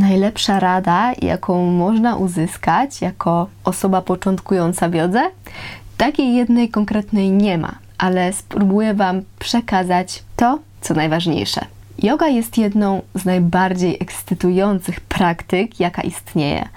Najlepsza rada, jaką można uzyskać jako osoba początkująca w jodze? Takiej jednej konkretnej nie ma, ale spróbuję Wam przekazać to, co najważniejsze. Yoga jest jedną z najbardziej ekscytujących praktyk, jaka istnieje,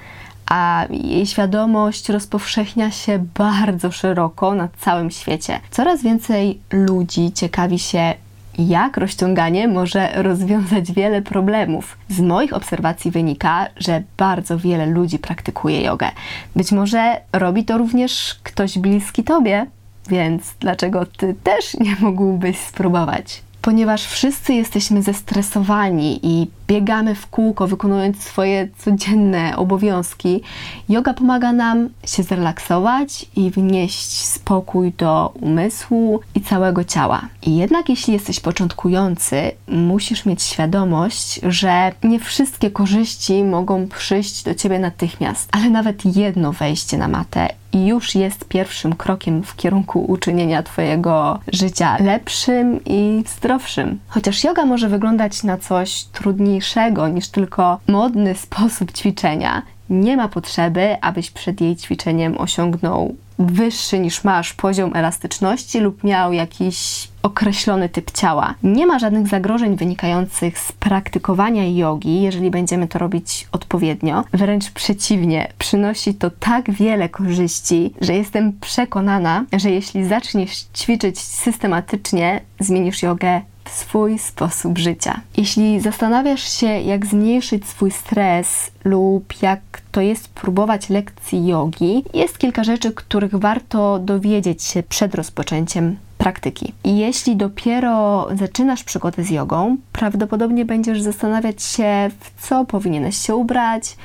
a jej świadomość rozpowszechnia się bardzo szeroko na całym świecie. Coraz więcej ludzi ciekawi się, jak rozciąganie może rozwiązać wiele problemów. Z moich obserwacji wynika, że bardzo wiele ludzi praktykuje jogę. Być może robi to również ktoś bliski tobie, więc dlaczego ty też nie mógłbyś spróbować? Ponieważ wszyscy jesteśmy zestresowani i biegamy w kółko, wykonując swoje codzienne obowiązki, yoga pomaga nam się zrelaksować i wnieść spokój do umysłu i całego ciała. I jednak jeśli jesteś początkujący, musisz mieć świadomość, że nie wszystkie korzyści mogą przyjść do ciebie natychmiast, ale nawet jedno wejście na matę i już jest pierwszym krokiem w kierunku uczynienia Twojego życia lepszym i zdrowszym. Chociaż yoga może wyglądać na coś trudniejszego niż tylko modny sposób ćwiczenia, nie ma potrzeby, abyś przed jej ćwiczeniem osiągnął wyższy niż masz poziom elastyczności lub miał jakiś określony typ ciała. Nie ma żadnych zagrożeń wynikających z praktykowania jogi, jeżeli będziemy to robić odpowiednio. Wręcz przeciwnie, przynosi to tak wiele korzyści, że jestem przekonana, że jeśli zaczniesz ćwiczyć systematycznie, zmienisz jogę swój sposób życia. Jeśli zastanawiasz się, jak zmniejszyć swój stres lub jak to jest próbować lekcji jogi, jest kilka rzeczy, których warto dowiedzieć się przed rozpoczęciem praktyki. I jeśli dopiero zaczynasz przygodę z jogą, prawdopodobnie będziesz zastanawiać się, w co powinieneś się ubrać,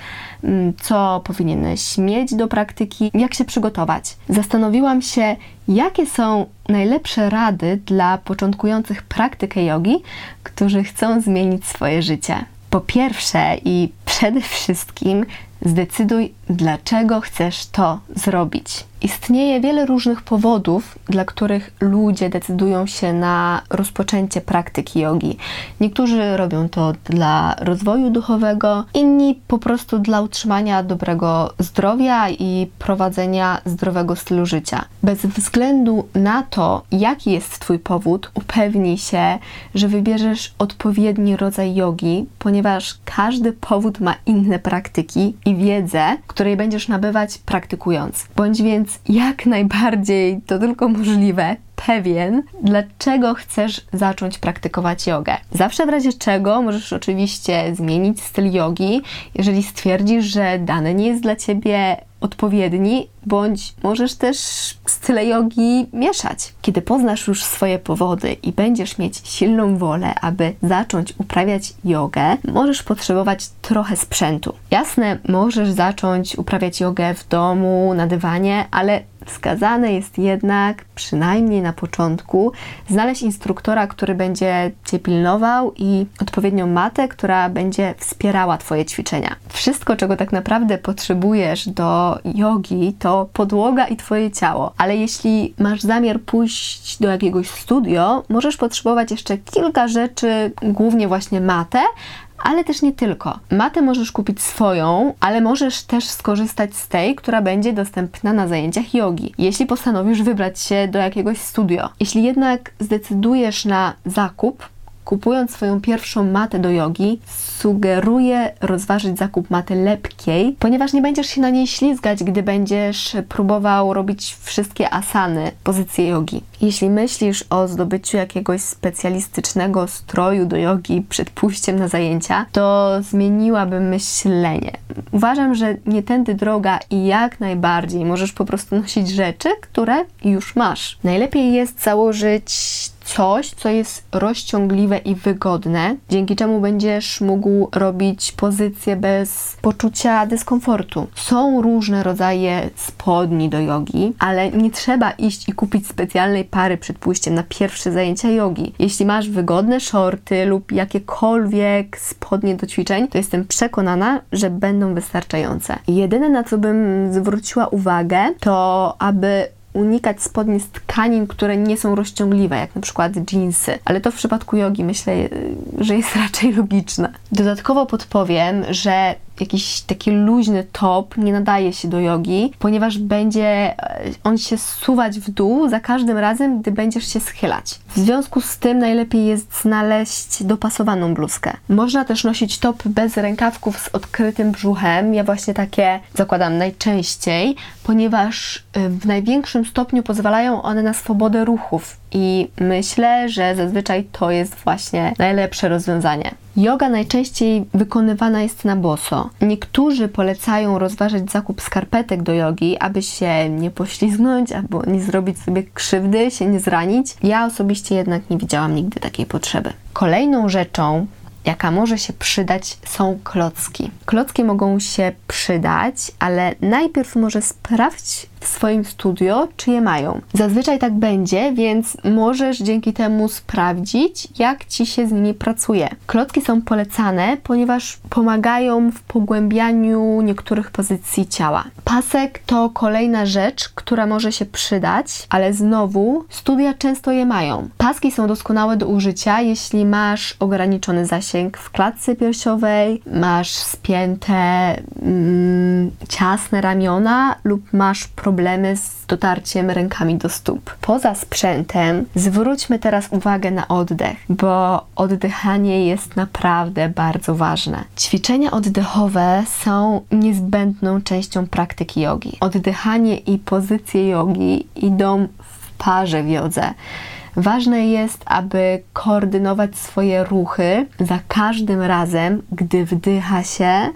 mm, co powinieneś mieć do praktyki, jak się przygotować. Zastanowiłam się, jakie są najlepsze rady dla początkujących praktykę jogi, którzy chcą zmienić swoje życie. Po pierwsze i przede wszystkim zdecyduj, dlaczego chcesz to zrobić. Istnieje wiele różnych powodów, dla których ludzie decydują się na rozpoczęcie praktyki jogi. Niektórzy robią to dla rozwoju duchowego, inni po prostu dla utrzymania dobrego zdrowia i prowadzenia zdrowego stylu życia. Bez względu na to, jaki jest Twój powód, upewnij się, że wybierzesz odpowiedni rodzaj jogi, ponieważ każdy powód ma inne praktyki i wiedzę, której będziesz nabywać praktykując. Bądź więc jak najbardziej to tylko możliwe, pewien, dlaczego chcesz zacząć praktykować jogę. Zawsze w razie czego możesz oczywiście zmienić styl jogi, jeżeli stwierdzisz, że dane nie jest dla ciebie odpowiedni, bądź możesz też style jogi mieszać. Kiedy poznasz już swoje powody i będziesz mieć silną wolę, aby zacząć uprawiać jogę, możesz potrzebować trochę sprzętu. Jasne, możesz zacząć uprawiać jogę w domu, na dywanie, ale wskazane jest jednak, przynajmniej na początku, znaleźć instruktora, który będzie Cię pilnował i odpowiednią matę, która będzie wspierała Twoje ćwiczenia. Wszystko, czego tak naprawdę potrzebujesz do jogi, to podłoga i Twoje ciało. Ale jeśli masz zamiar pójść do jakiegoś studio, możesz potrzebować jeszcze kilka rzeczy, głównie właśnie matę, ale też nie tylko. Matę możesz kupić swoją, ale możesz też skorzystać z tej, która będzie dostępna na zajęciach jogi, jeśli postanowisz wybrać się do jakiegoś studio. Jeśli jednak zdecydujesz na zakup, Kupując swoją pierwszą matę do jogi, sugeruję rozważyć zakup maty lepkiej, ponieważ nie będziesz się na niej ślizgać, gdy będziesz próbował robić wszystkie asany, pozycje jogi. Jeśli myślisz o zdobyciu jakiegoś specjalistycznego stroju do jogi przed pójściem na zajęcia, to zmieniłabym myślenie. Uważam, że nie tędy droga i jak najbardziej możesz po prostu nosić rzeczy, które już masz. Najlepiej jest założyć coś, co jest rozciągliwe i wygodne, dzięki czemu będziesz mógł robić pozycje bez poczucia dyskomfortu. Są różne rodzaje spodni do jogi, ale nie trzeba iść i kupić specjalnej pary przed pójściem na pierwsze zajęcia jogi. Jeśli masz wygodne shorty lub jakiekolwiek spodnie do ćwiczeń, to jestem przekonana, że będą wystarczające. Jedyne na co bym zwróciła uwagę, to aby unikać spodni z tkanin, które nie są rozciągliwe, jak na przykład jeansy. Ale to w przypadku jogi myślę, że jest raczej logiczne. Dodatkowo podpowiem, że jakiś taki luźny top nie nadaje się do jogi, ponieważ będzie e, on się suwać w dół za każdym razem, gdy będziesz się schylać. W związku z tym najlepiej jest znaleźć dopasowaną bluzkę. Można też nosić top bez rękawków z odkrytym brzuchem. Ja właśnie takie zakładam najczęściej, ponieważ e, w największym stopniu pozwalają one na swobodę ruchów i myślę, że zazwyczaj to jest właśnie najlepsze rozwiązanie. Yoga najczęściej wykonywana jest na boso. Niektórzy polecają rozważyć zakup skarpetek do jogi, aby się nie poślizgnąć albo nie zrobić sobie krzywdy, się nie zranić. Ja osobiście jednak nie widziałam nigdy takiej potrzeby. Kolejną rzeczą, jaka może się przydać, są klocki. Klocki mogą się przydać, ale najpierw może sprawdź w swoim studio, czy je mają. Zazwyczaj tak będzie, więc możesz dzięki temu sprawdzić, jak ci się z nimi pracuje. Klocki są polecane, ponieważ pomagają w pogłębianiu niektórych pozycji ciała. Pasek to kolejna rzecz, która może się przydać, ale znowu studia często je mają. Paski są doskonałe do użycia, jeśli masz ograniczony zasięg w klatce piersiowej, masz spięte mm, ciasne ramiona lub masz problemy problemy z dotarciem rękami do stóp. Poza sprzętem zwróćmy teraz uwagę na oddech, bo oddychanie jest naprawdę bardzo ważne. Ćwiczenia oddechowe są niezbędną częścią praktyki jogi. Oddychanie i pozycje jogi idą w parze w jodze. Ważne jest, aby koordynować swoje ruchy za każdym razem, gdy wdycha się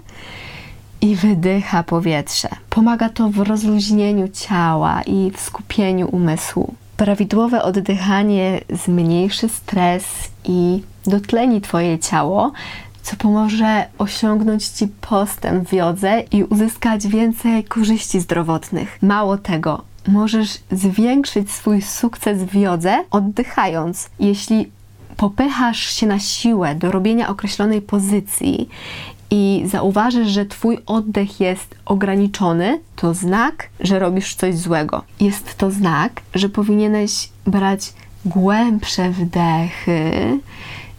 i wydycha powietrze. Pomaga to w rozluźnieniu ciała i w skupieniu umysłu. Prawidłowe oddychanie zmniejszy stres i dotleni Twoje ciało, co pomoże osiągnąć Ci postęp w jodze i uzyskać więcej korzyści zdrowotnych. Mało tego, możesz zwiększyć swój sukces w jodze oddychając. Jeśli popychasz się na siłę do robienia określonej pozycji i zauważysz, że Twój oddech jest ograniczony, to znak, że robisz coś złego. Jest to znak, że powinieneś brać głębsze wdechy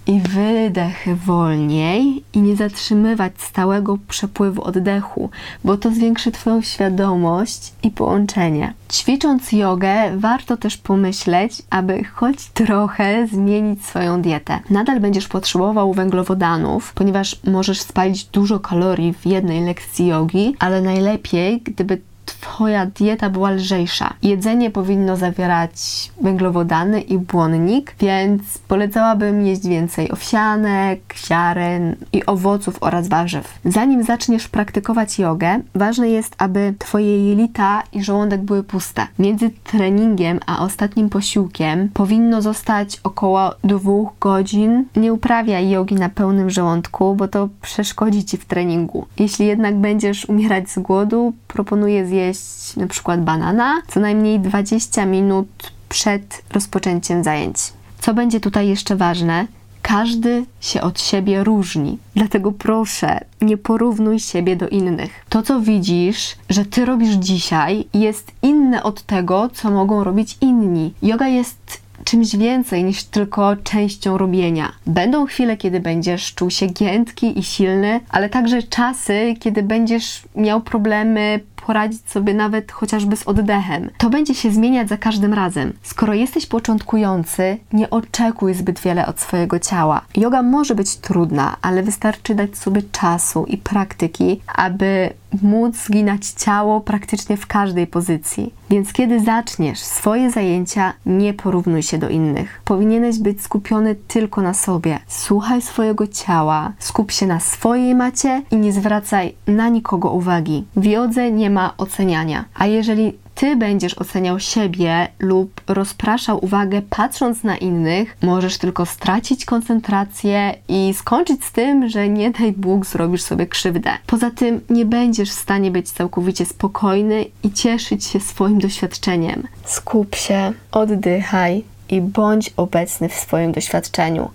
i wydech wolniej i nie zatrzymywać stałego przepływu oddechu, bo to zwiększy Twoją świadomość i połączenie. Ćwicząc jogę, warto też pomyśleć, aby choć trochę zmienić swoją dietę. Nadal będziesz potrzebował węglowodanów, ponieważ możesz spalić dużo kalorii w jednej lekcji jogi, ale najlepiej, gdyby Twoja dieta była lżejsza. Jedzenie powinno zawierać węglowodany i błonnik, więc polecałabym jeść więcej owsianek, ziaren i owoców oraz warzyw. Zanim zaczniesz praktykować jogę, ważne jest, aby Twoje jelita i żołądek były puste. Między treningiem a ostatnim posiłkiem powinno zostać około dwóch godzin. Nie uprawiaj jogi na pełnym żołądku, bo to przeszkodzi Ci w treningu. Jeśli jednak będziesz umierać z głodu, proponuję zjeść zjeść na przykład banana co najmniej 20 minut przed rozpoczęciem zajęć. Co będzie tutaj jeszcze ważne? Każdy się od siebie różni, dlatego proszę, nie porównuj siebie do innych. To, co widzisz, że ty robisz dzisiaj, jest inne od tego, co mogą robić inni. Yoga jest czymś więcej niż tylko częścią robienia. Będą chwile, kiedy będziesz czuł się giętki i silny, ale także czasy, kiedy będziesz miał problemy poradzić sobie nawet chociażby z oddechem. To będzie się zmieniać za każdym razem. Skoro jesteś początkujący, nie oczekuj zbyt wiele od swojego ciała. Yoga może być trudna, ale wystarczy dać sobie czasu i praktyki, aby móc zginać ciało praktycznie w każdej pozycji. Więc kiedy zaczniesz swoje zajęcia, nie porównuj się do innych. Powinieneś być skupiony tylko na sobie. Słuchaj swojego ciała, skup się na swojej macie i nie zwracaj na nikogo uwagi. W jodze nie ma oceniania. A jeżeli ty będziesz oceniał siebie lub rozpraszał uwagę patrząc na innych, możesz tylko stracić koncentrację i skończyć z tym, że nie daj Bóg zrobisz sobie krzywdę. Poza tym nie będziesz w stanie być całkowicie spokojny i cieszyć się swoim doświadczeniem. Skup się, oddychaj i bądź obecny w swoim doświadczeniu.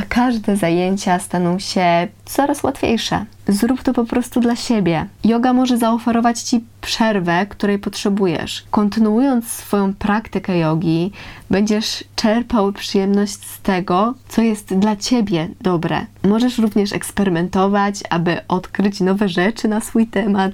A każde zajęcia staną się coraz łatwiejsze. Zrób to po prostu dla siebie. Yoga może zaoferować Ci przerwę, której potrzebujesz. Kontynuując swoją praktykę jogi, będziesz czerpał przyjemność z tego, co jest dla Ciebie dobre. Możesz również eksperymentować, aby odkryć nowe rzeczy na swój temat.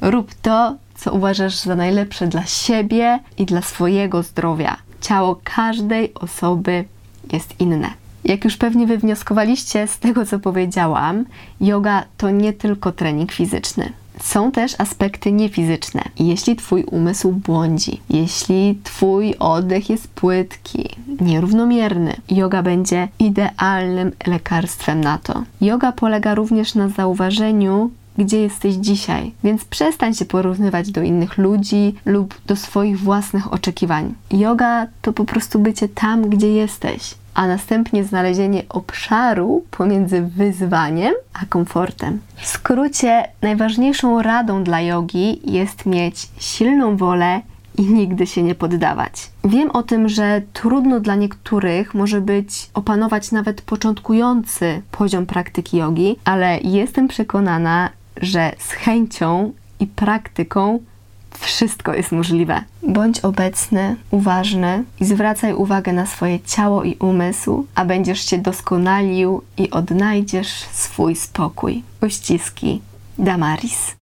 Rób to, co uważasz za najlepsze dla siebie i dla swojego zdrowia. Ciało każdej osoby jest inne. Jak już pewnie wywnioskowaliście z tego, co powiedziałam, yoga to nie tylko trening fizyczny. Są też aspekty niefizyczne. Jeśli Twój umysł błądzi, jeśli Twój oddech jest płytki, nierównomierny, yoga będzie idealnym lekarstwem na to. Yoga polega również na zauważeniu, gdzie jesteś dzisiaj, więc przestań się porównywać do innych ludzi lub do swoich własnych oczekiwań. Yoga to po prostu bycie tam, gdzie jesteś a następnie znalezienie obszaru pomiędzy wyzwaniem a komfortem. W skrócie, najważniejszą radą dla jogi jest mieć silną wolę i nigdy się nie poddawać. Wiem o tym, że trudno dla niektórych może być opanować nawet początkujący poziom praktyki jogi, ale jestem przekonana, że z chęcią i praktyką wszystko jest możliwe. Bądź obecny, uważny i zwracaj uwagę na swoje ciało i umysł, a będziesz się doskonalił i odnajdziesz swój spokój. Uściski Damaris.